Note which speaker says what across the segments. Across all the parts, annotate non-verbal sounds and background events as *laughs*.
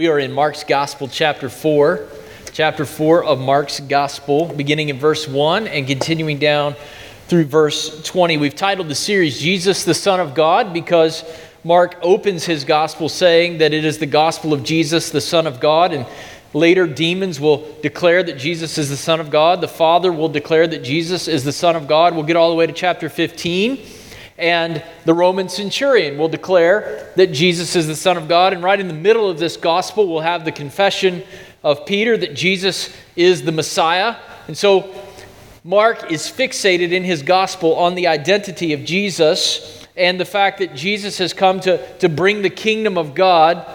Speaker 1: We are in Mark's Gospel, chapter 4. Chapter 4 of Mark's Gospel, beginning in verse 1 and continuing down through verse 20. We've titled the series Jesus, the Son of God, because Mark opens his Gospel saying that it is the Gospel of Jesus, the Son of God. And later, demons will declare that Jesus is the Son of God. The Father will declare that Jesus is the Son of God. We'll get all the way to chapter 15 and the Roman centurion will declare that Jesus is the Son of God. And right in the middle of this gospel, we'll have the confession of Peter that Jesus is the Messiah. And so Mark is fixated in his gospel on the identity of Jesus and the fact that Jesus has come to, to bring the kingdom of God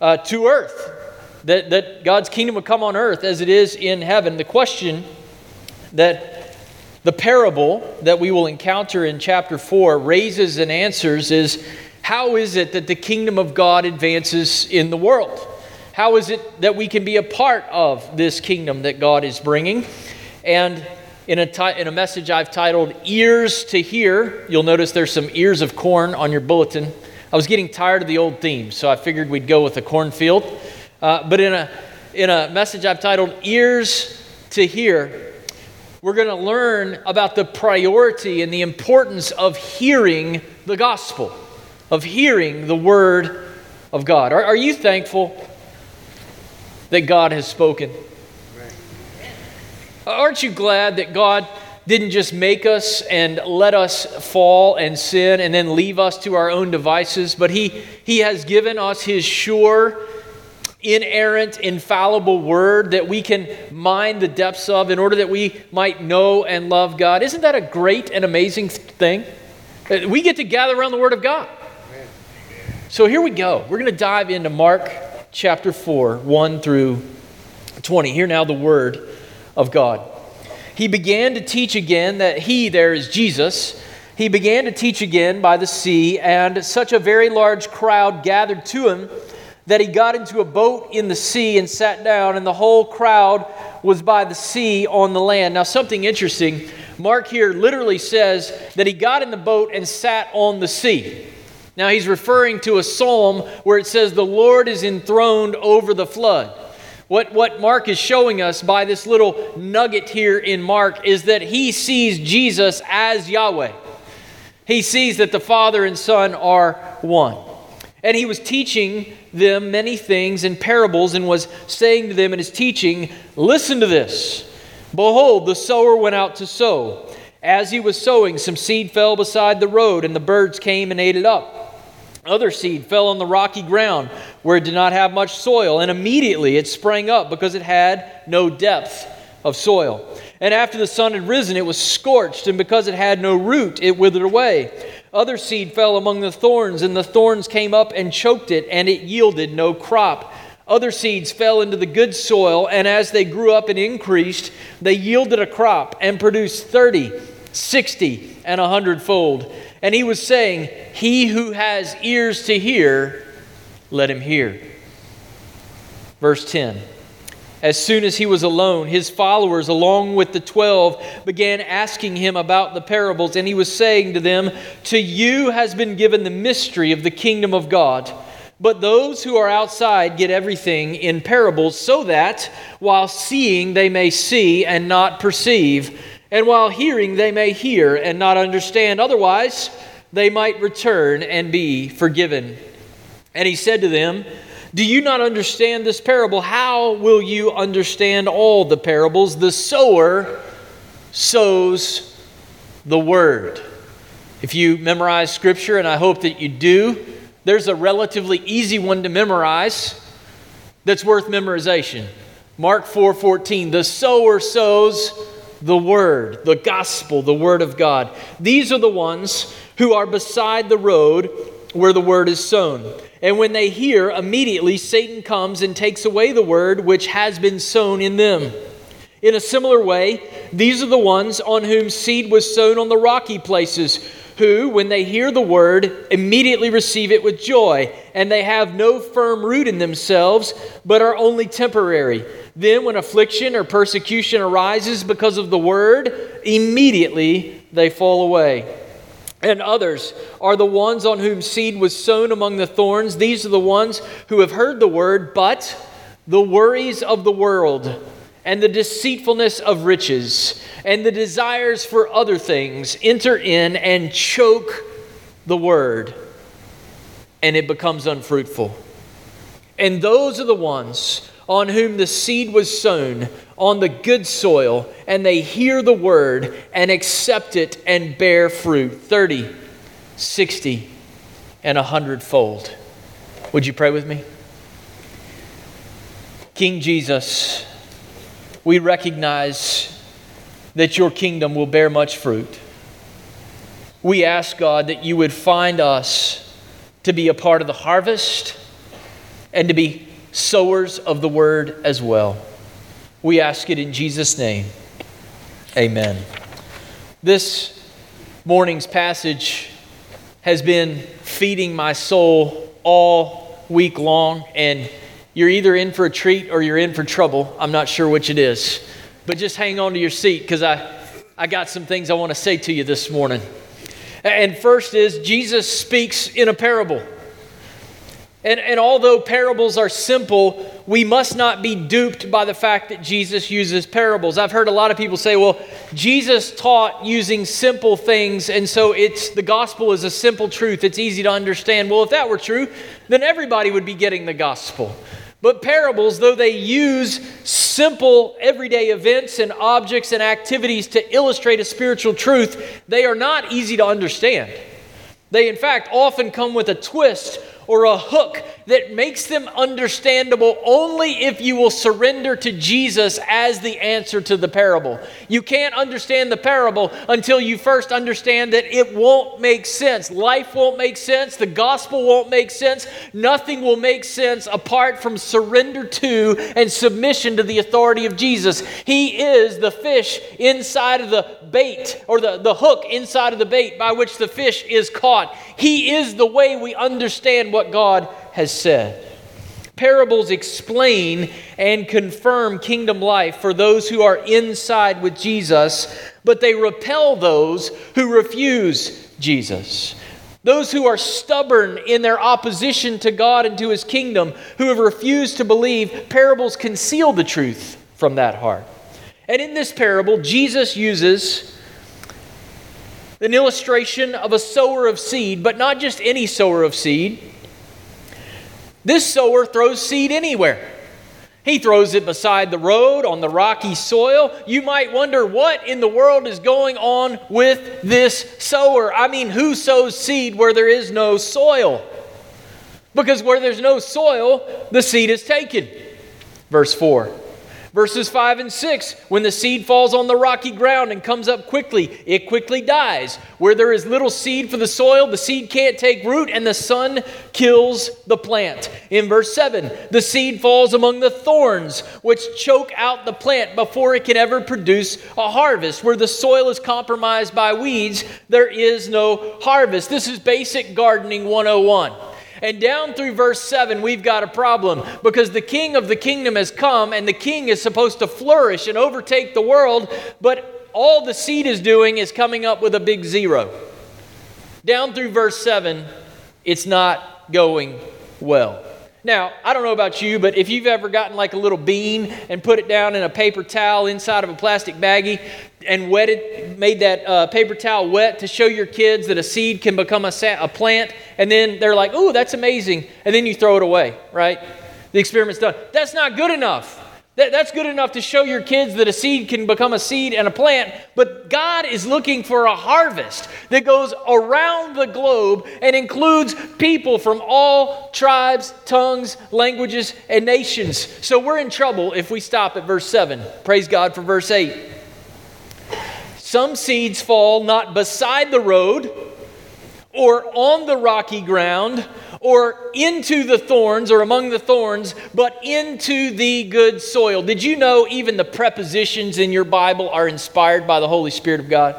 Speaker 1: uh, to earth. That, that God's kingdom will come on earth as it is in heaven. The question that the parable that we will encounter in chapter 4 raises and answers is how is it that the kingdom of God advances in the world? How is it that we can be a part of this kingdom that God is bringing? And in a, ti- in a message I've titled Ears to Hear, you'll notice there's some ears of corn on your bulletin. I was getting tired of the old theme, so I figured we'd go with a cornfield. Uh, but in a, in a message I've titled Ears to Hear, we're going to learn about the priority and the importance of hearing the gospel, of hearing the word of God. Are, are you thankful that God has spoken? Aren't you glad that God didn't just make us and let us fall and sin and then leave us to our own devices, but He, he has given us His sure inerrant, infallible word that we can mine the depths of in order that we might know and love God. Isn't that a great and amazing thing? Uh, we get to gather around the Word of God. So here we go. We're going to dive into Mark chapter 4, 1 through 20. Hear now the Word of God. He began to teach again that He, there is Jesus, he began to teach again by the sea, and such a very large crowd gathered to him that he got into a boat in the sea and sat down, and the whole crowd was by the sea on the land. Now, something interesting Mark here literally says that he got in the boat and sat on the sea. Now, he's referring to a psalm where it says, The Lord is enthroned over the flood. What, what Mark is showing us by this little nugget here in Mark is that he sees Jesus as Yahweh. He sees that the Father and Son are one. And he was teaching them many things in parables and was saying to them in his teaching, Listen to this. Behold, the sower went out to sow. As he was sowing, some seed fell beside the road, and the birds came and ate it up. Other seed fell on the rocky ground where it did not have much soil, and immediately it sprang up because it had no depth of soil. And after the sun had risen, it was scorched, and because it had no root, it withered away. Other seed fell among the thorns, and the thorns came up and choked it, and it yielded no crop. Other seeds fell into the good soil, and as they grew up and increased, they yielded a crop and produced thirty, sixty, and a hundredfold. And he was saying, He who has ears to hear, let him hear. Verse 10. As soon as he was alone, his followers, along with the twelve, began asking him about the parables, and he was saying to them, To you has been given the mystery of the kingdom of God. But those who are outside get everything in parables, so that while seeing they may see and not perceive, and while hearing they may hear and not understand. Otherwise, they might return and be forgiven. And he said to them, do you not understand this parable? How will you understand all the parables? The sower sows the word. If you memorize scripture, and I hope that you do, there's a relatively easy one to memorize that's worth memorization. Mark 4:14, the sower sows the word, the gospel, the word of God. These are the ones who are beside the road where the word is sown. And when they hear, immediately Satan comes and takes away the word which has been sown in them. In a similar way, these are the ones on whom seed was sown on the rocky places, who, when they hear the word, immediately receive it with joy, and they have no firm root in themselves, but are only temporary. Then, when affliction or persecution arises because of the word, immediately they fall away. And others are the ones on whom seed was sown among the thorns. These are the ones who have heard the word, but the worries of the world and the deceitfulness of riches and the desires for other things enter in and choke the word, and it becomes unfruitful. And those are the ones on whom the seed was sown on the good soil, and they hear the word and accept it and bear fruit 30, 60, and a hundredfold. Would you pray with me? King Jesus, we recognize that your kingdom will bear much fruit. We ask, God, that you would find us to be a part of the harvest and to be sowers of the word as well. We ask it in Jesus' name. Amen. This morning's passage has been feeding my soul all week long, and you're either in for a treat or you're in for trouble. I'm not sure which it is. But just hang on to your seat because I, I got some things I want to say to you this morning. And first is Jesus speaks in a parable. And, and although parables are simple, we must not be duped by the fact that Jesus uses parables. I've heard a lot of people say, well, Jesus taught using simple things, and so it's the gospel is a simple truth. It's easy to understand. Well, if that were true, then everybody would be getting the gospel. But parables, though they use simple everyday events and objects and activities to illustrate a spiritual truth, they are not easy to understand. They, in fact, often come with a twist or a hook that makes them understandable only if you will surrender to Jesus as the answer to the parable. You can't understand the parable until you first understand that it won't make sense. Life won't make sense. The gospel won't make sense. Nothing will make sense apart from surrender to and submission to the authority of Jesus. He is the fish inside of the bait or the, the hook inside of the bait by which the fish is caught. He is the way we understand what God has said. Parables explain and confirm kingdom life for those who are inside with Jesus, but they repel those who refuse Jesus. Those who are stubborn in their opposition to God and to his kingdom, who have refused to believe, parables conceal the truth from that heart. And in this parable, Jesus uses an illustration of a sower of seed, but not just any sower of seed. This sower throws seed anywhere. He throws it beside the road on the rocky soil. You might wonder what in the world is going on with this sower. I mean, who sows seed where there is no soil? Because where there's no soil, the seed is taken. Verse 4. Verses 5 and 6 When the seed falls on the rocky ground and comes up quickly, it quickly dies. Where there is little seed for the soil, the seed can't take root, and the sun kills the plant. In verse 7, the seed falls among the thorns, which choke out the plant before it can ever produce a harvest. Where the soil is compromised by weeds, there is no harvest. This is basic gardening 101. And down through verse 7, we've got a problem because the king of the kingdom has come and the king is supposed to flourish and overtake the world, but all the seed is doing is coming up with a big zero. Down through verse 7, it's not going well. Now, I don't know about you, but if you've ever gotten like a little bean and put it down in a paper towel inside of a plastic baggie and wetted, made that uh, paper towel wet to show your kids that a seed can become a, sa- a plant, and then they're like, "Ooh, that's amazing," and then you throw it away, right? The experiment's done. That's not good enough. That, that's good enough to show your kids that a seed can become a seed and a plant, but God is looking for a harvest that goes around the globe and includes people from all tribes, tongues, languages, and nations. So we're in trouble if we stop at verse 7. Praise God for verse 8. Some seeds fall not beside the road or on the rocky ground or into the thorns or among the thorns, but into the good soil. Did you know even the prepositions in your Bible are inspired by the Holy Spirit of God?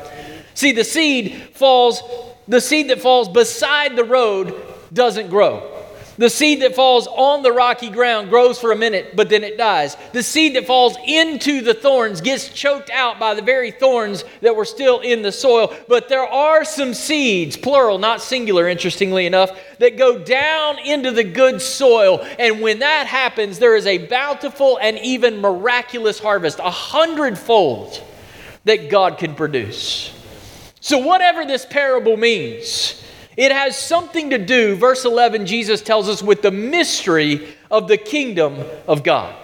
Speaker 1: See, the seed falls, the seed that falls beside the road doesn't grow. The seed that falls on the rocky ground grows for a minute, but then it dies. The seed that falls into the thorns gets choked out by the very thorns that were still in the soil. But there are some seeds, plural, not singular, interestingly enough, that go down into the good soil. And when that happens, there is a bountiful and even miraculous harvest, a hundredfold that God can produce. So, whatever this parable means, it has something to do, verse 11, Jesus tells us, with the mystery of the kingdom of God.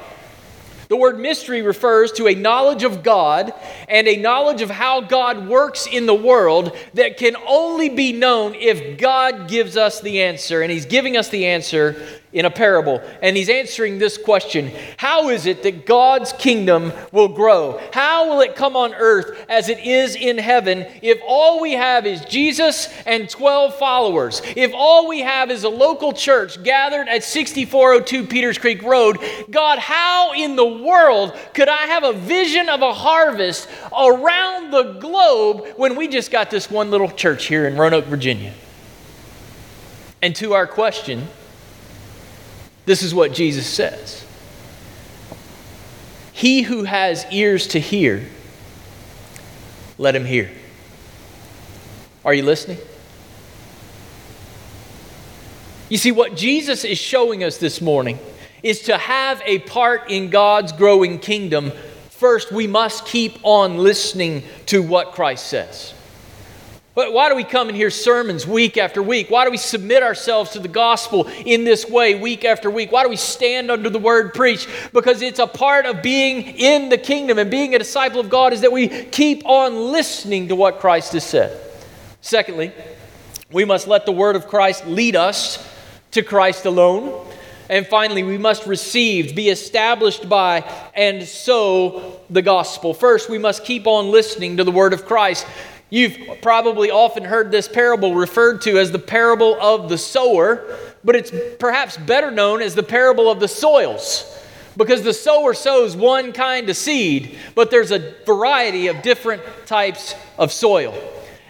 Speaker 1: The word mystery refers to a knowledge of God and a knowledge of how God works in the world that can only be known if God gives us the answer. And He's giving us the answer in a parable. And he's answering this question How is it that God's kingdom will grow? How will it come on earth as it is in heaven if all we have is Jesus and 12 followers? If all we have is a local church gathered at 6402 Peters Creek Road, God, how in the world could I have a vision of a harvest around the globe when we just got this one little church here in Roanoke, Virginia? And to our question, this is what Jesus says He who has ears to hear, let him hear. Are you listening? You see, what Jesus is showing us this morning is to have a part in God's growing kingdom. First, we must keep on listening to what Christ says. But why do we come and hear sermons week after week? Why do we submit ourselves to the gospel in this way week after week? Why do we stand under the word preach? Because it's a part of being in the kingdom and being a disciple of God is that we keep on listening to what Christ has said. Secondly, we must let the word of Christ lead us to Christ alone. And finally, we must receive, be established by, and sow the gospel. First, we must keep on listening to the word of Christ. You've probably often heard this parable referred to as the parable of the sower, but it's perhaps better known as the parable of the soils. Because the sower sows one kind of seed, but there's a variety of different types of soil.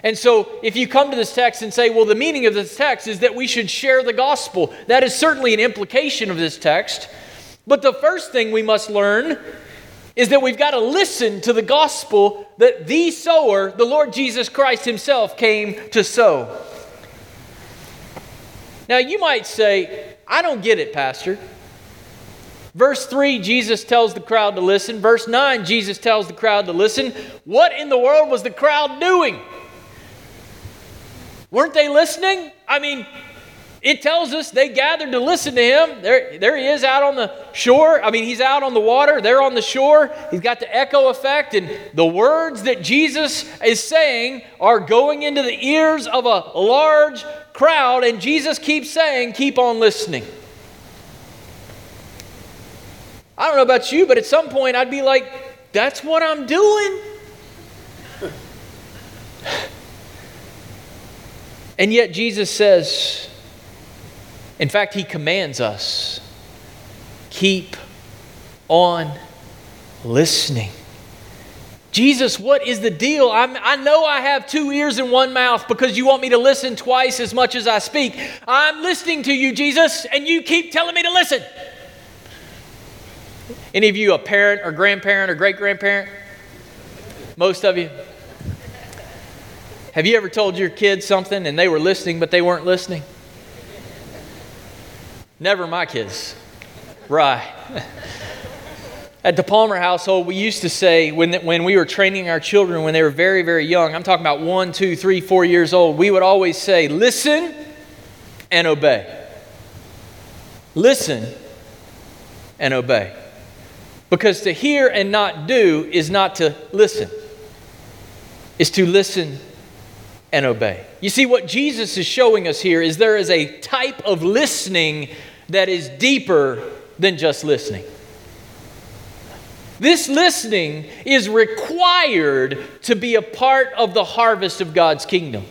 Speaker 1: And so, if you come to this text and say, well, the meaning of this text is that we should share the gospel, that is certainly an implication of this text. But the first thing we must learn is that we've got to listen to the gospel that the sower, the Lord Jesus Christ Himself, came to sow. Now, you might say, I don't get it, Pastor. Verse 3, Jesus tells the crowd to listen. Verse 9, Jesus tells the crowd to listen. What in the world was the crowd doing? Weren't they listening? I mean, it tells us they gathered to listen to him. There, there he is out on the shore. I mean, he's out on the water. They're on the shore. He's got the echo effect, and the words that Jesus is saying are going into the ears of a large crowd, and Jesus keeps saying, Keep on listening. I don't know about you, but at some point I'd be like, That's what I'm doing. *laughs* and yet Jesus says, in fact, he commands us keep on listening. Jesus, what is the deal? I'm, i know I have two ears and one mouth because you want me to listen twice as much as I speak. I'm listening to you, Jesus, and you keep telling me to listen. Any of you a parent or grandparent or great grandparent? Most of you? Have you ever told your kids something and they were listening but they weren't listening? Never my kids. Right. At the Palmer household, we used to say when, when we were training our children when they were very, very young, I'm talking about one, two, three, four years old, we would always say, listen and obey. Listen and obey. Because to hear and not do is not to listen, is to listen and obey. You see, what Jesus is showing us here is there is a type of listening that is deeper than just listening. This listening is required to be a part of the harvest of God's kingdom.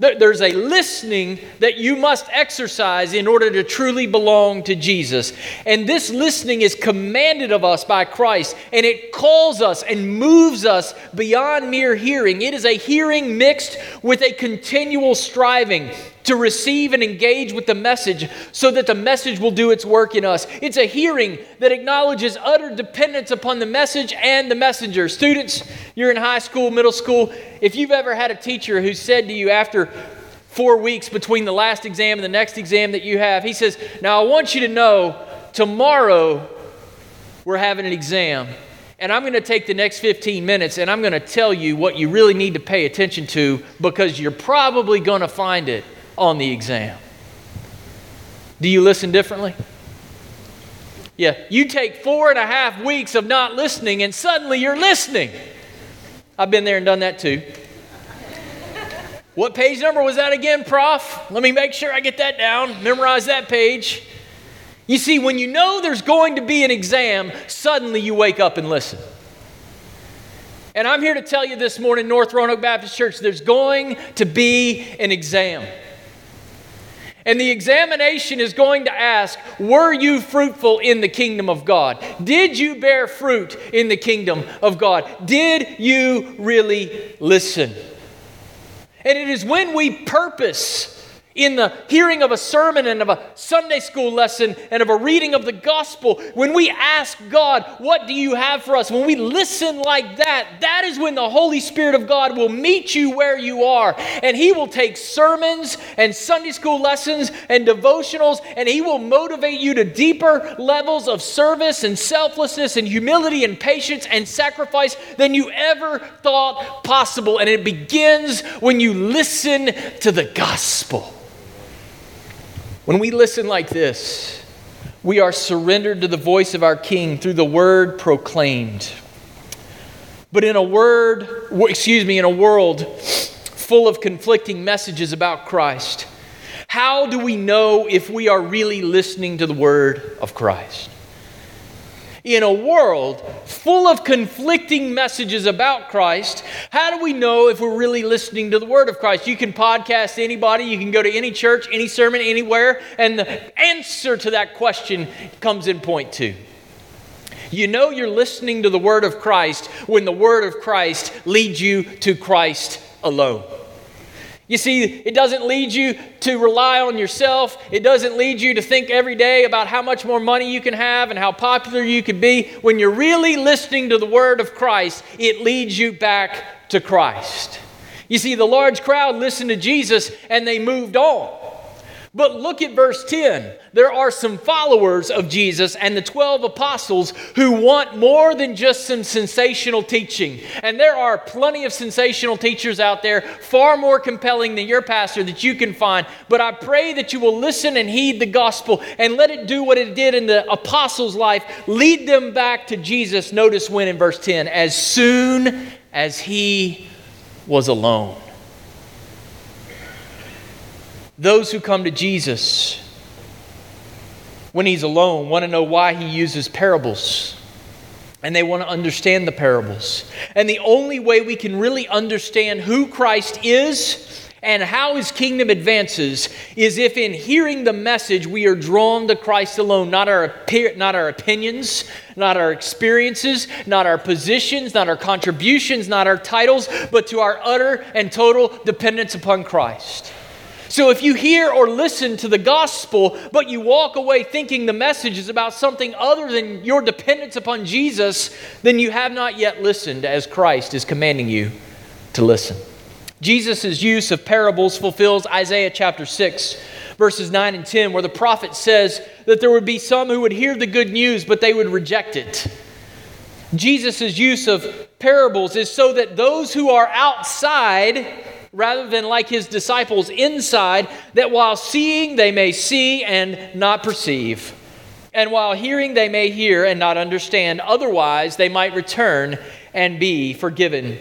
Speaker 1: There's a listening that you must exercise in order to truly belong to Jesus. And this listening is commanded of us by Christ, and it calls us and moves us beyond mere hearing. It is a hearing mixed with a continual striving to receive and engage with the message so that the message will do its work in us. It's a hearing that acknowledges utter dependence upon the message and the messenger. Students, you're in high school, middle school. If you've ever had a teacher who said to you after four weeks between the last exam and the next exam that you have, he says, Now I want you to know tomorrow we're having an exam. And I'm going to take the next 15 minutes and I'm going to tell you what you really need to pay attention to because you're probably going to find it on the exam. Do you listen differently? Yeah, you take four and a half weeks of not listening and suddenly you're listening. I've been there and done that too. What page number was that again, Prof? Let me make sure I get that down. Memorize that page. You see, when you know there's going to be an exam, suddenly you wake up and listen. And I'm here to tell you this morning, North Roanoke Baptist Church, there's going to be an exam. And the examination is going to ask Were you fruitful in the kingdom of God? Did you bear fruit in the kingdom of God? Did you really listen? And it is when we purpose in the hearing of a sermon and of a Sunday school lesson and of a reading of the gospel, when we ask God, What do you have for us? When we listen like that, that is when the Holy Spirit of God will meet you where you are. And He will take sermons and Sunday school lessons and devotionals, and He will motivate you to deeper levels of service and selflessness and humility and patience and sacrifice than you ever thought possible. And it begins when you listen to the gospel. When we listen like this, we are surrendered to the voice of our King through the word proclaimed. But in a word, excuse me, in a world full of conflicting messages about Christ, how do we know if we are really listening to the word of Christ? In a world full of conflicting messages about Christ, how do we know if we're really listening to the Word of Christ? You can podcast anybody, you can go to any church, any sermon, anywhere, and the answer to that question comes in point two. You know you're listening to the Word of Christ when the Word of Christ leads you to Christ alone. You see, it doesn't lead you to rely on yourself. It doesn't lead you to think every day about how much more money you can have and how popular you can be. When you're really listening to the word of Christ, it leads you back to Christ. You see, the large crowd listened to Jesus and they moved on. But look at verse 10. There are some followers of Jesus and the 12 apostles who want more than just some sensational teaching. And there are plenty of sensational teachers out there, far more compelling than your pastor that you can find. But I pray that you will listen and heed the gospel and let it do what it did in the apostles' life lead them back to Jesus. Notice when in verse 10 as soon as he was alone. Those who come to Jesus when he's alone want to know why he uses parables. And they want to understand the parables. And the only way we can really understand who Christ is and how his kingdom advances is if in hearing the message we are drawn to Christ alone, not our, not our opinions, not our experiences, not our positions, not our contributions, not our titles, but to our utter and total dependence upon Christ. So if you hear or listen to the gospel, but you walk away thinking the message is about something other than your dependence upon Jesus, then you have not yet listened as Christ is commanding you to listen. Jesus' use of parables fulfills Isaiah chapter 6, verses 9 and 10, where the prophet says that there would be some who would hear the good news, but they would reject it. Jesus' use of parables is so that those who are outside rather than like his disciples inside, that while seeing they may see and not perceive, and while hearing they may hear and not understand, otherwise they might return and be forgiven.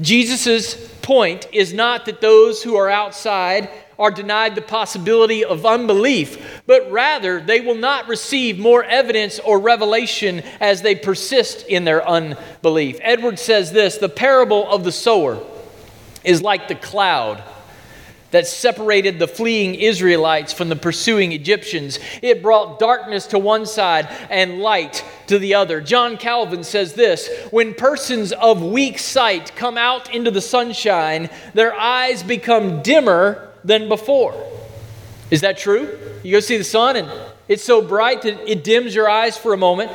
Speaker 1: Jesus' point is not that those who are outside are denied the possibility of unbelief, but rather they will not receive more evidence or revelation as they persist in their unbelief. Edwards says this the parable of the sower is like the cloud that separated the fleeing Israelites from the pursuing Egyptians. It brought darkness to one side and light to the other. John Calvin says this When persons of weak sight come out into the sunshine, their eyes become dimmer than before. Is that true? You go see the sun and it's so bright that it dims your eyes for a moment.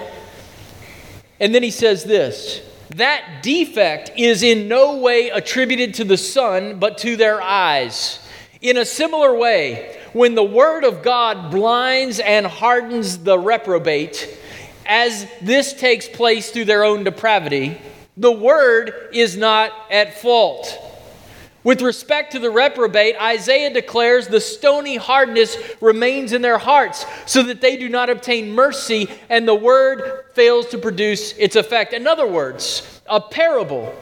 Speaker 1: And then he says this that defect is in no way attributed to the sun, but to their eyes. In a similar way, when the word of God blinds and hardens the reprobate, as this takes place through their own depravity, the word is not at fault. With respect to the reprobate, Isaiah declares the stony hardness remains in their hearts, so that they do not obtain mercy, and the word fails to produce its effect. In other words, a parable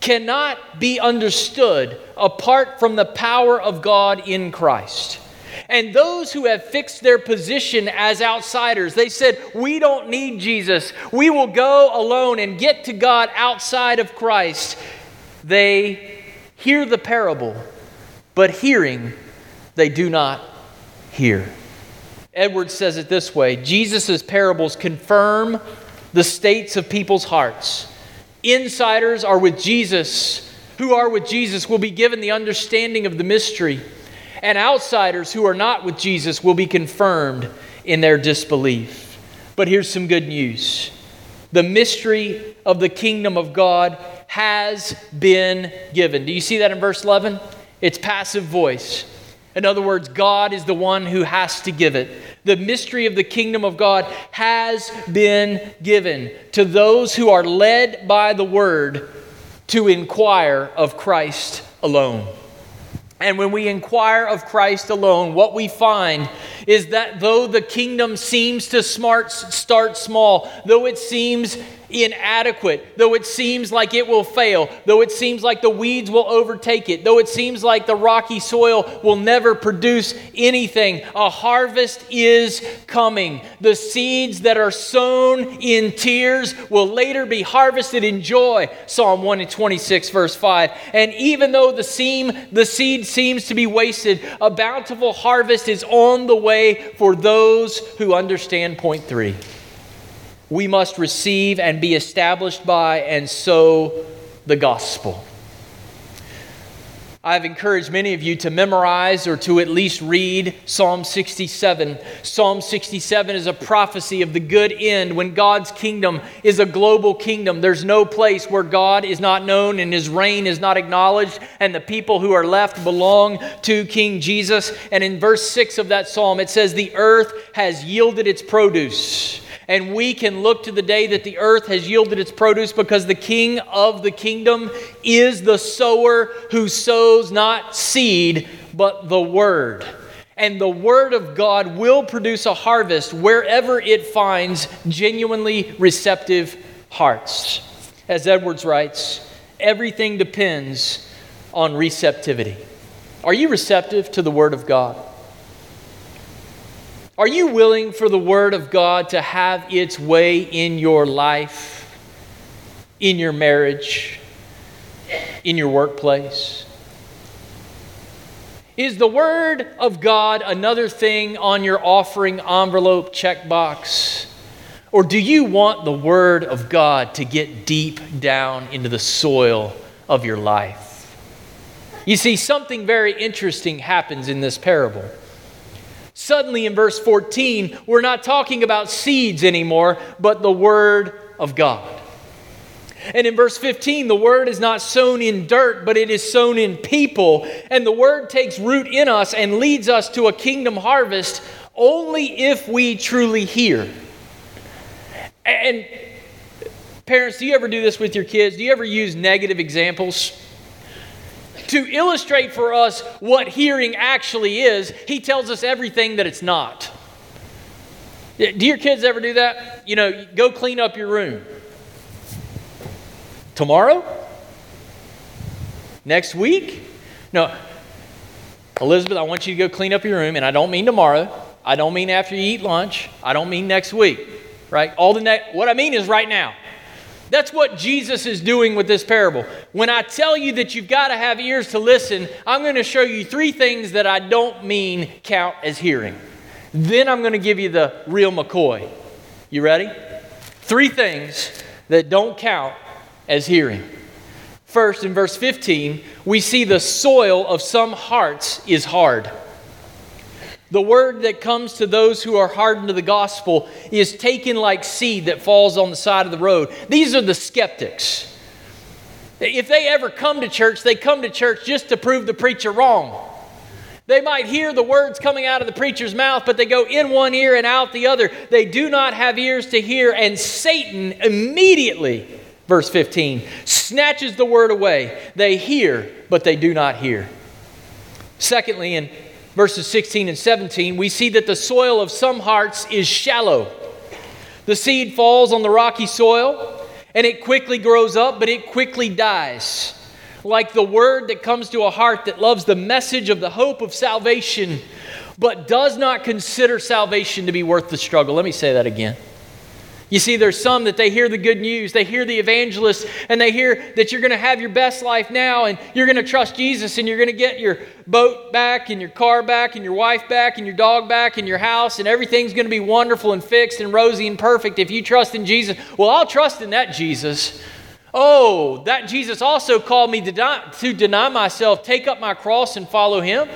Speaker 1: cannot be understood apart from the power of God in Christ. And those who have fixed their position as outsiders, they said, We don't need Jesus. We will go alone and get to God outside of Christ. They hear the parable, but hearing, they do not hear. Edwards says it this way Jesus' parables confirm the states of people's hearts. Insiders are with Jesus, who are with Jesus, will be given the understanding of the mystery, and outsiders who are not with Jesus will be confirmed in their disbelief. But here's some good news the mystery of the kingdom of God has been given. Do you see that in verse 11? It's passive voice. In other words, God is the one who has to give it. The mystery of the kingdom of God has been given to those who are led by the word to inquire of Christ alone. And when we inquire of Christ alone, what we find is that though the kingdom seems to smart, start small, though it seems inadequate, though it seems like it will fail, though it seems like the weeds will overtake it, though it seems like the rocky soil will never produce anything, a harvest is coming. The seeds that are sown in tears will later be harvested in joy. Psalm 126, verse 5. And even though the seam, the seed seems to be wasted, a bountiful harvest is on the way for those who understand point three we must receive and be established by and sow the gospel. I've encouraged many of you to memorize or to at least read Psalm 67. Psalm 67 is a prophecy of the good end when God's kingdom is a global kingdom. There's no place where God is not known and his reign is not acknowledged, and the people who are left belong to King Jesus. And in verse 6 of that psalm, it says, The earth has yielded its produce and we can look to the day that the earth has yielded its produce because the king of the kingdom is the sower who sows not seed, but the word. And the word of God will produce a harvest wherever it finds genuinely receptive hearts. As Edwards writes, everything depends on receptivity. Are you receptive to the word of God? Are you willing for the Word of God to have its way in your life, in your marriage, in your workplace? Is the Word of God another thing on your offering envelope checkbox? Or do you want the Word of God to get deep down into the soil of your life? You see, something very interesting happens in this parable. Suddenly, in verse 14, we're not talking about seeds anymore, but the Word of God. And in verse 15, the Word is not sown in dirt, but it is sown in people. And the Word takes root in us and leads us to a kingdom harvest only if we truly hear. And parents, do you ever do this with your kids? Do you ever use negative examples? To illustrate for us what hearing actually is, he tells us everything that it's not. Do your kids ever do that? You know, go clean up your room. Tomorrow? Next week? No. Elizabeth, I want you to go clean up your room, and I don't mean tomorrow. I don't mean after you eat lunch. I don't mean next week. Right? All the what I mean is right now. That's what Jesus is doing with this parable. When I tell you that you've got to have ears to listen, I'm going to show you three things that I don't mean count as hearing. Then I'm going to give you the real McCoy. You ready? Three things that don't count as hearing. First, in verse 15, we see the soil of some hearts is hard. The word that comes to those who are hardened to the gospel is taken like seed that falls on the side of the road. These are the skeptics. If they ever come to church, they come to church just to prove the preacher wrong. They might hear the words coming out of the preacher's mouth, but they go in one ear and out the other. They do not have ears to hear, and Satan immediately, verse 15, snatches the word away. They hear, but they do not hear. Secondly, in verses 16 and 17, we see that the soil of some hearts is shallow. The seed falls on the rocky soil, and it quickly grows up, but it quickly dies like the word that comes to a heart that loves the message of the hope of salvation, but does not consider salvation to be worth the struggle. Let me say that again. You see, there's some that they hear the good news, they hear the evangelist, and they hear that you're going to have your best life now, and you're going to trust Jesus, and you're going to get your boat back, and your car back, and your wife back, and your dog back, and your house, and everything's going to be wonderful and fixed and rosy and perfect if you trust in Jesus. Well, I'll trust in that Jesus. Oh, that Jesus also called me to to deny myself, take up my cross, and follow him.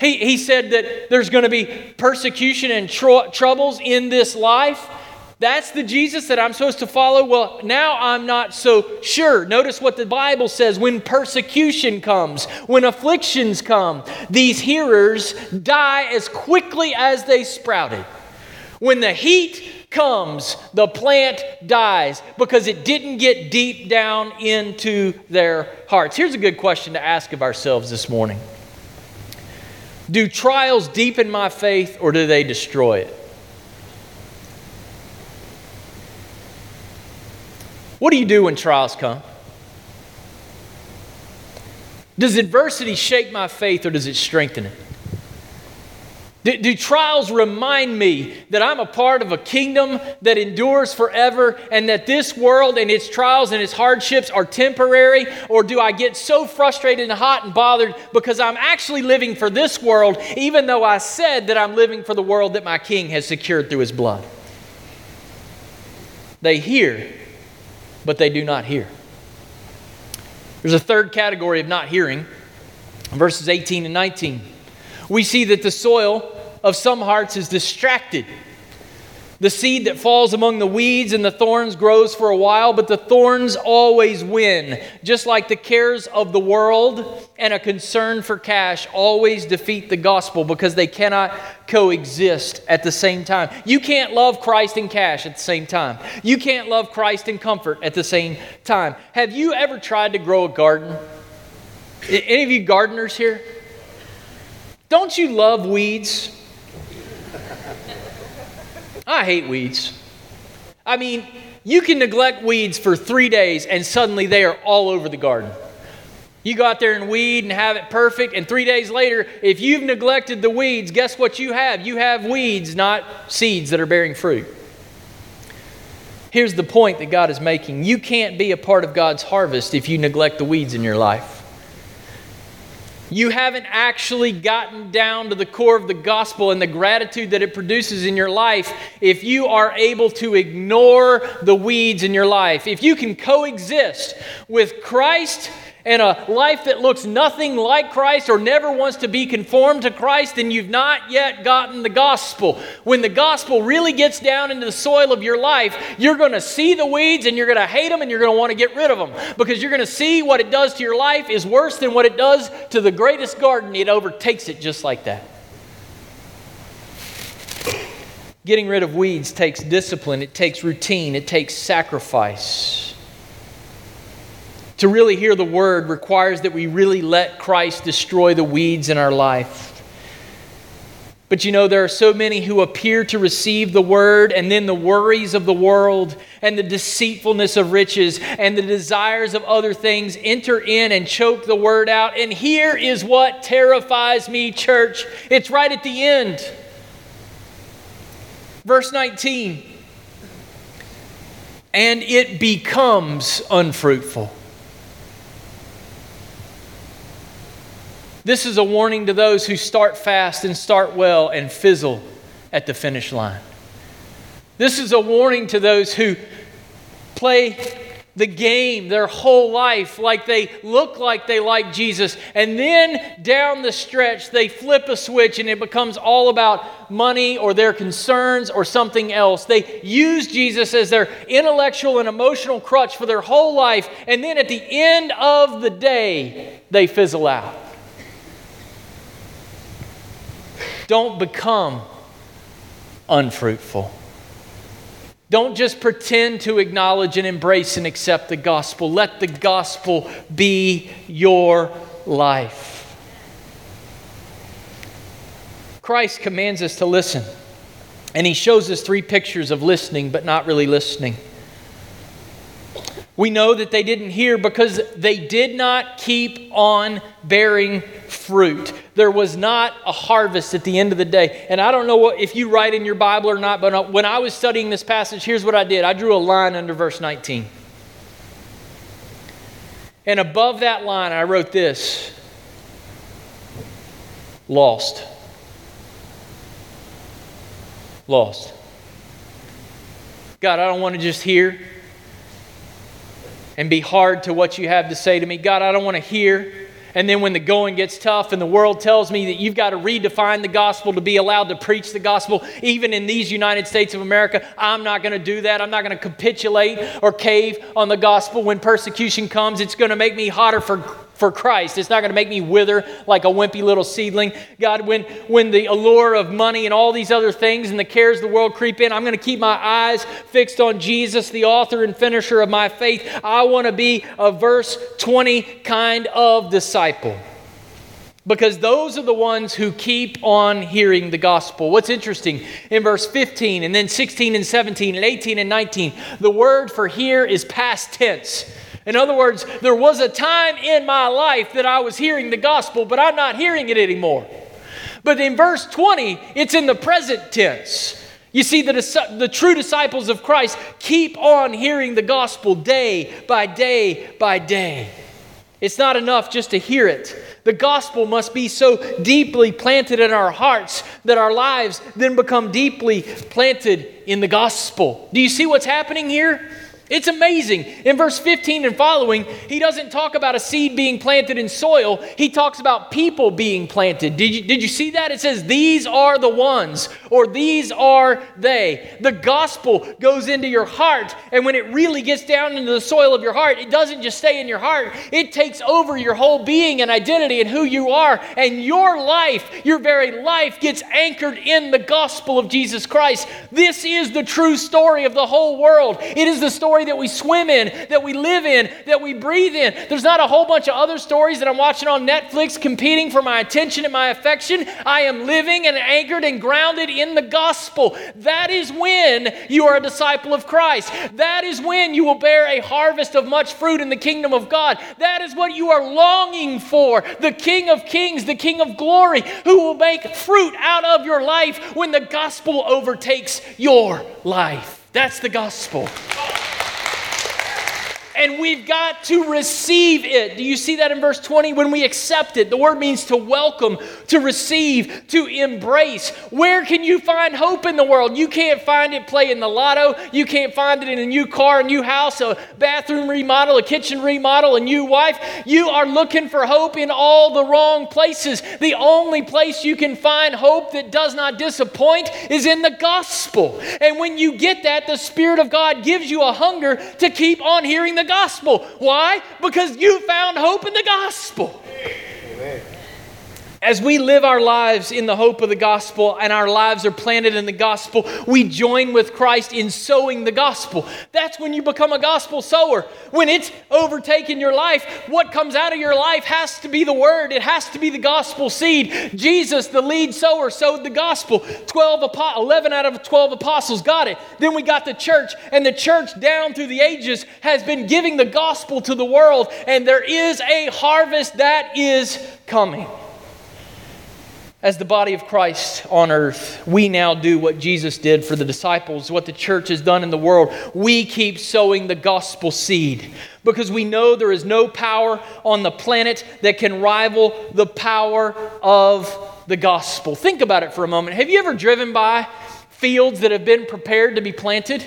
Speaker 1: He, he said that there's going to be persecution and tr- troubles in this life. That's the Jesus that I'm supposed to follow. Well, now I'm not so sure. Notice what the Bible says when persecution comes, when afflictions come, these hearers die as quickly as they sprouted. When the heat comes, the plant dies because it didn't get deep down into their hearts. Here's a good question to ask of ourselves this morning Do trials deepen my faith or do they destroy it? What do you do when trials come? Does adversity shake my faith or does it strengthen it? Do, do, trials remind me that I'm a part of a kingdom that endures forever and that this world and its trials and its hardships are temporary? Or do I get so frustrated and hot and bothered because I'm actually living for this world, even though I said that I'm living for the world that my king has secured through his blood? They hear, but they do not hear. There's a third category of not hearing, verses 18 and 19 we see that the soil of some hearts is distracted. The seed that falls among the weeds and the thorns grows for a while, but the thorns always win. Just like the cares of the world and a concern for cash always defeat the gospel because they cannot coexist at the same time. You can't love Christ and cash at the same time. You can't love Christ and comfort at the same time. Have you ever tried to grow a garden? Any of you gardeners here? Don't you love weeds? I hate weeds. I mean, you can neglect weeds for three days and suddenly they are all over the garden. You go out there and weed and have it perfect, and three days later, if you've neglected the weeds, guess what you have? You have weeds, not seeds that are bearing fruit. Here's the point that God is making you can't be a part of God's harvest if you neglect the weeds in your life. You haven't actually gotten down to the core of the gospel and the gratitude that it produces in your life if you are able to ignore the weeds in your life. If you can coexist with Christ and a life that looks nothing like Christ or never wants to be conformed to Christ, then you've not yet gotten the gospel. When the gospel really gets down into the soil of your life, you're going to see the weeds and you're going to hate them and you're going to want to get rid of them because you're going to see what it does to your life is worse than what it does to the greatest garden. It overtakes it just like that. Getting rid of weeds takes discipline, it takes routine, it takes sacrifice. To really hear the word requires that we really let Christ destroy the weeds in our life. But you know, there are so many who appear to receive the word, and then the worries of the world and the deceitfulness of riches and the desires of other things enter in and choke the word out. And here is what terrifies me, church. It's right at the end. Verse 19. And it becomes unfruitful. This is a warning to those who start fast and start well and fizzle at the finish line. This is a warning to those who play the game their whole life, like they look like they like Jesus. And then down the stretch, they flip a switch and it becomes all about money or their concerns or something else. They use Jesus as their intellectual and emotional crutch for their whole life. And then at the end of the day, they fizzle out. Don't become unfruitful. Don't just pretend to acknowledge and embrace and accept the gospel. Let the gospel be your life. Christ commands us to listen, and he shows us three pictures of listening, but not really listening. We know that they didn't hear because they did not keep on bearing fruit. There was not a harvest at the end of the day. And I don't know what, if you write in your Bible or not, but uh, when I was studying this passage, here's what I did I drew a line under verse 19. And above that line, I wrote this lost. Lost. God, I don't want to just hear and be hard to what you have to say to me. God, I don't want to hear. And then when the going gets tough and the world tells me that you've got to redefine the gospel to be allowed to preach the gospel, even in these United States of America, I'm not going to do that. I'm not going to capitulate or cave on the gospel. When persecution comes, it's going to make me hotter for for Christ. It's not going to make me wither like a wimpy little seedling. God, when, when the allure of money and all these other things and the cares of the world creep in, I'm going to keep my eyes fixed on Jesus, the author and finisher of my faith. I want to be a verse 20 kind of disciple. Because those are the ones who keep on hearing the gospel. What's interesting, in verse 15 and then 16 and 17 and 18 and 19, the word for hear is past tense. In other words, there was a time in my life that I was hearing the gospel, but I'm not hearing it anymore. But in verse 20, it's in the present tense. You see, the, the true disciples of Christ keep on hearing the gospel day by day by day. It's not enough just to hear it. The gospel must be so deeply planted in our hearts that our lives then become deeply planted in the gospel. Do you see what's happening here? It's amazing. In verse 15 and following, he doesn't talk about a seed being planted in soil. He talks about people being planted. Did you, did you see that? It says, These are the ones, or these are they. The gospel goes into your heart, and when it really gets down into the soil of your heart, it doesn't just stay in your heart, it takes over your whole being and identity and who you are. And your life, your very life, gets anchored in the gospel of Jesus Christ. This is the true story of the whole world. It is the story story that we swim in, that we live in, that we breathe in. There's not a whole bunch of other stories that I'm watching on Netflix competing for my attention and my affection. I am living and anchored and grounded in the gospel. That is when you are a disciple of Christ. That is when you will bear a harvest of much fruit in the kingdom of God. That is what you are longing for. The King of Kings, the King of Glory, who will make fruit out of your life when the gospel overtakes your life. That's the gospel and we've got to receive it. Do you see that in verse 20? When we accept it, the word means to welcome, to receive, to embrace. Where can you find hope in the world? You can't find it playing the lotto. You can't find it in a new car, a new house, a bathroom remodel, a kitchen remodel, a new wife. You are looking for hope in all the wrong places. The only place you can find hope that does not disappoint is in the gospel. And when you get that, the Spirit of God gives you a hunger to keep on hearing the the gospel. Why? Because you found hope in the gospel. As we live our lives in the hope of the gospel and our lives are planted in the gospel, we join with Christ in sowing the gospel. That's when you become a gospel sower. When it's overtaken your life, what comes out of your life has to be the word, it has to be the gospel seed. Jesus, the lead sower, sowed the gospel. 12 11 out of 12 apostles got it. Then we got the church, and the church down through the ages has been giving the gospel to the world, and there is a harvest that is coming as the body of Christ on earth, we now do what Jesus did for the disciples, what the church has done in the world. We keep sowing the gospel seed because we know there is no power on the planet that can rival the power of the gospel. Think about it for a moment. Have you ever driven by fields that have been prepared to be planted?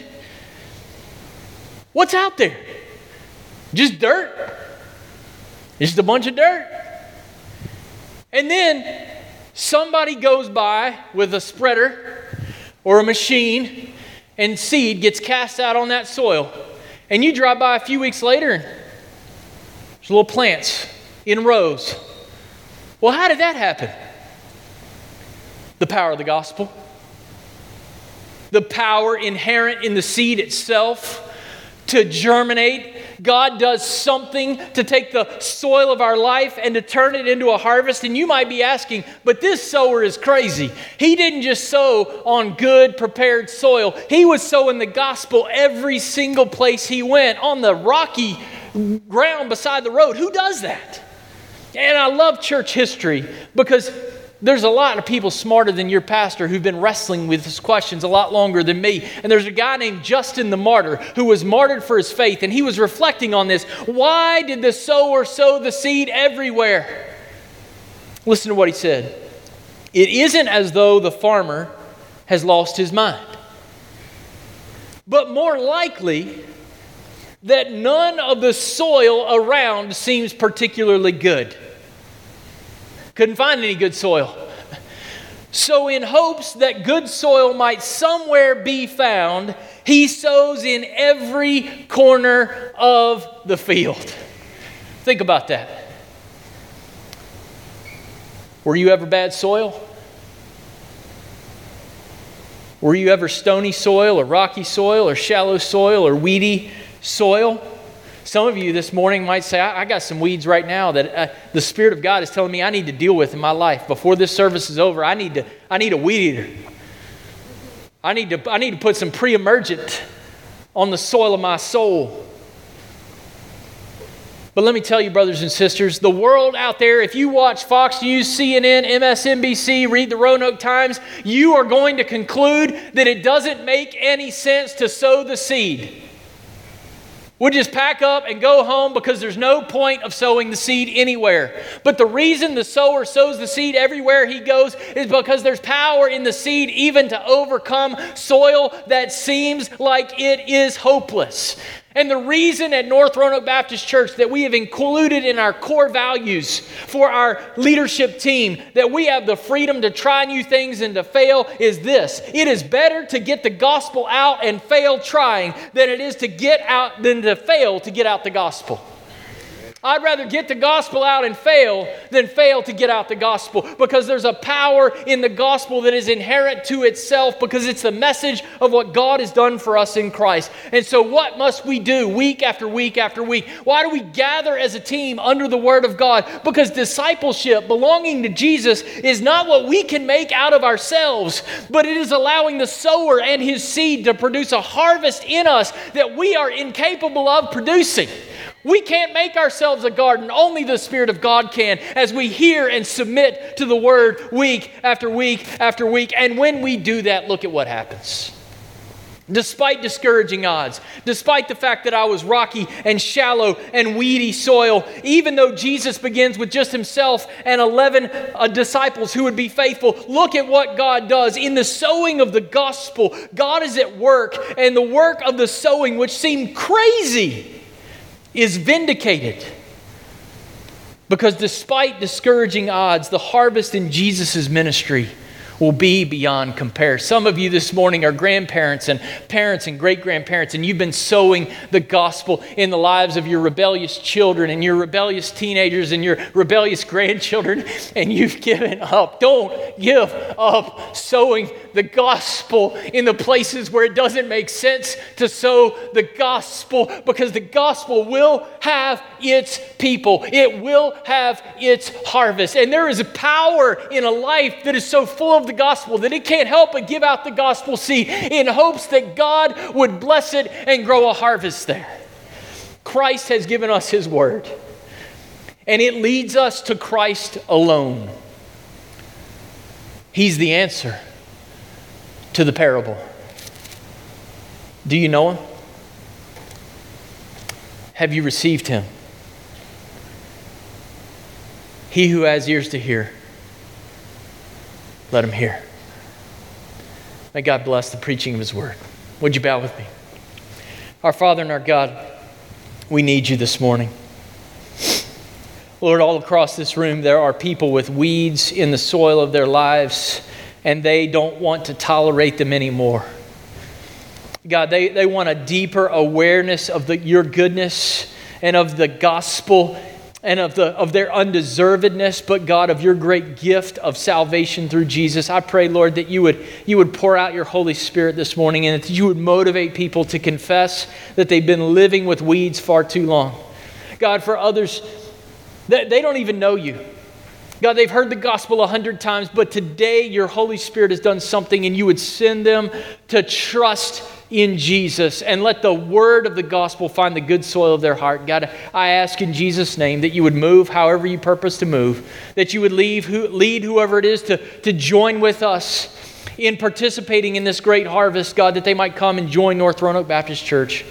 Speaker 1: What's out there? Just dirt. Just a bunch of dirt. And then somebody goes by with a spreader or a machine and seed gets cast out on that soil. And you drive by a few weeks later and there's little plants in rows. Well, how did that happen? The power of the gospel. The power inherent in the seed itself to germinate. God does something to take the soil of our life and to turn it into a harvest. And you might be asking, but this sower is crazy. He didn't just sow on good, prepared soil, he was sowing the gospel every single place he went on the rocky ground beside the road. Who does that? And I love church history because there's a lot of people smarter than your pastor who've been wrestling with these questions a lot longer than me. And there's a guy named Justin the Martyr who was martyred for his faith, and he was reflecting on this. Why did the sower sow the seed everywhere? Listen to what he said. It isn't as though the farmer has lost his mind, but more likely that none of the soil around seems particularly good. Couldn't find any good soil. So, in hopes that good soil might somewhere be found, he sows in every corner of the field. Think about that. Were you ever bad soil? Were you ever stony soil or rocky soil or shallow soil or weedy soil? Some of you this morning might say, I, I got some weeds right now that uh, the Spirit of God is telling me I need to deal with in my life. Before this service is over, I need, to, I need a weed eater. I need to, I need to put some pre emergent on the soil of my soul. But let me tell you, brothers and sisters, the world out there, if you watch Fox News, CNN, MSNBC, read the Roanoke Times, you are going to conclude that it doesn't make any sense to sow the seed. We'll just pack up and go home because there's no point of sowing the seed anywhere. But the reason the sower sows the seed everywhere he goes is because there's power in the seed even to overcome soil that seems like it is hopeless. And the reason at North Roanoke Baptist Church that we have included in our core values for our leadership team that we have the freedom to try new things and to fail is this. It is better to get the gospel out and fail trying than it is to get out than to fail to get out the gospel. I'd rather get the gospel out and fail than fail to get out the gospel because there's a power in the gospel that is inherent to itself because it's the message of what God has done for us in Christ. And so, what must we do week after week after week? Why do we gather as a team under the Word of God? Because discipleship, belonging to Jesus, is not what we can make out of ourselves, but it is allowing the sower and his seed to produce a harvest in us that we are incapable of producing. We can't make ourselves a garden. Only the Spirit of God can as we hear and submit to the Word week after week after week. And when we do that, look at what happens. Despite discouraging odds, despite the fact that I was rocky and shallow and weedy soil, even though Jesus begins with just himself and 11 uh, disciples who would be faithful, look at what God does. In the sowing of the gospel, God is at work, and the work of the sowing, which seemed crazy, is vindicated. Because despite discouraging odds, the harvest in Jesus' ministry will be beyond compare. Some of you this morning are grandparents and parents and great grandparents, and you've been sowing the gospel in the lives of your rebellious children and your rebellious teenagers and your rebellious *laughs* grandchildren, and you've given up. Don't give up sowing the gospel in the places where it doesn't make sense to sow the gospel because the gospel will have its people, it will have its harvest. And there is a power in a life that is so full of the gospel that it can't help but give out the gospel seed in hopes that God would bless it and grow a harvest there. Christ has given us his word, and it leads us to Christ alone. He's the answer to the parable. Do you know him? Have you received him? He who has ears to hear, let him hear. May God bless the preaching of his word. Would you bow with me? Our Father and our God, We need you this morning. Lord, all across this room, there are people with weeds in the soil of their lives, and they don't want to tolerate them anymore. God, they, they want a deeper awareness of the, your goodness and of the gospel and of, the, of their undeservedness, but God, of your great gift of salvation through Jesus. I pray, Lord, that you would, you would pour out your Holy Spirit this morning and that you would motivate people to confess that they've been living with weeds far too long. God, for others, that they don't even know you. God, they've heard the gospel a hundred times, but today your Holy Spirit has done something, and you would send them to trust in Jesus and let the word of the gospel find the good soil of their heart. God, I ask in Jesus' name that you would move however you purpose to move, that you would leave, lead whoever it is to, to join with us in participating in this great harvest, God, that they might come and join North Roanoke Baptist Church.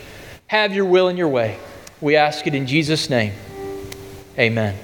Speaker 1: Have your will and your way. We ask it in Jesus' name. Amen.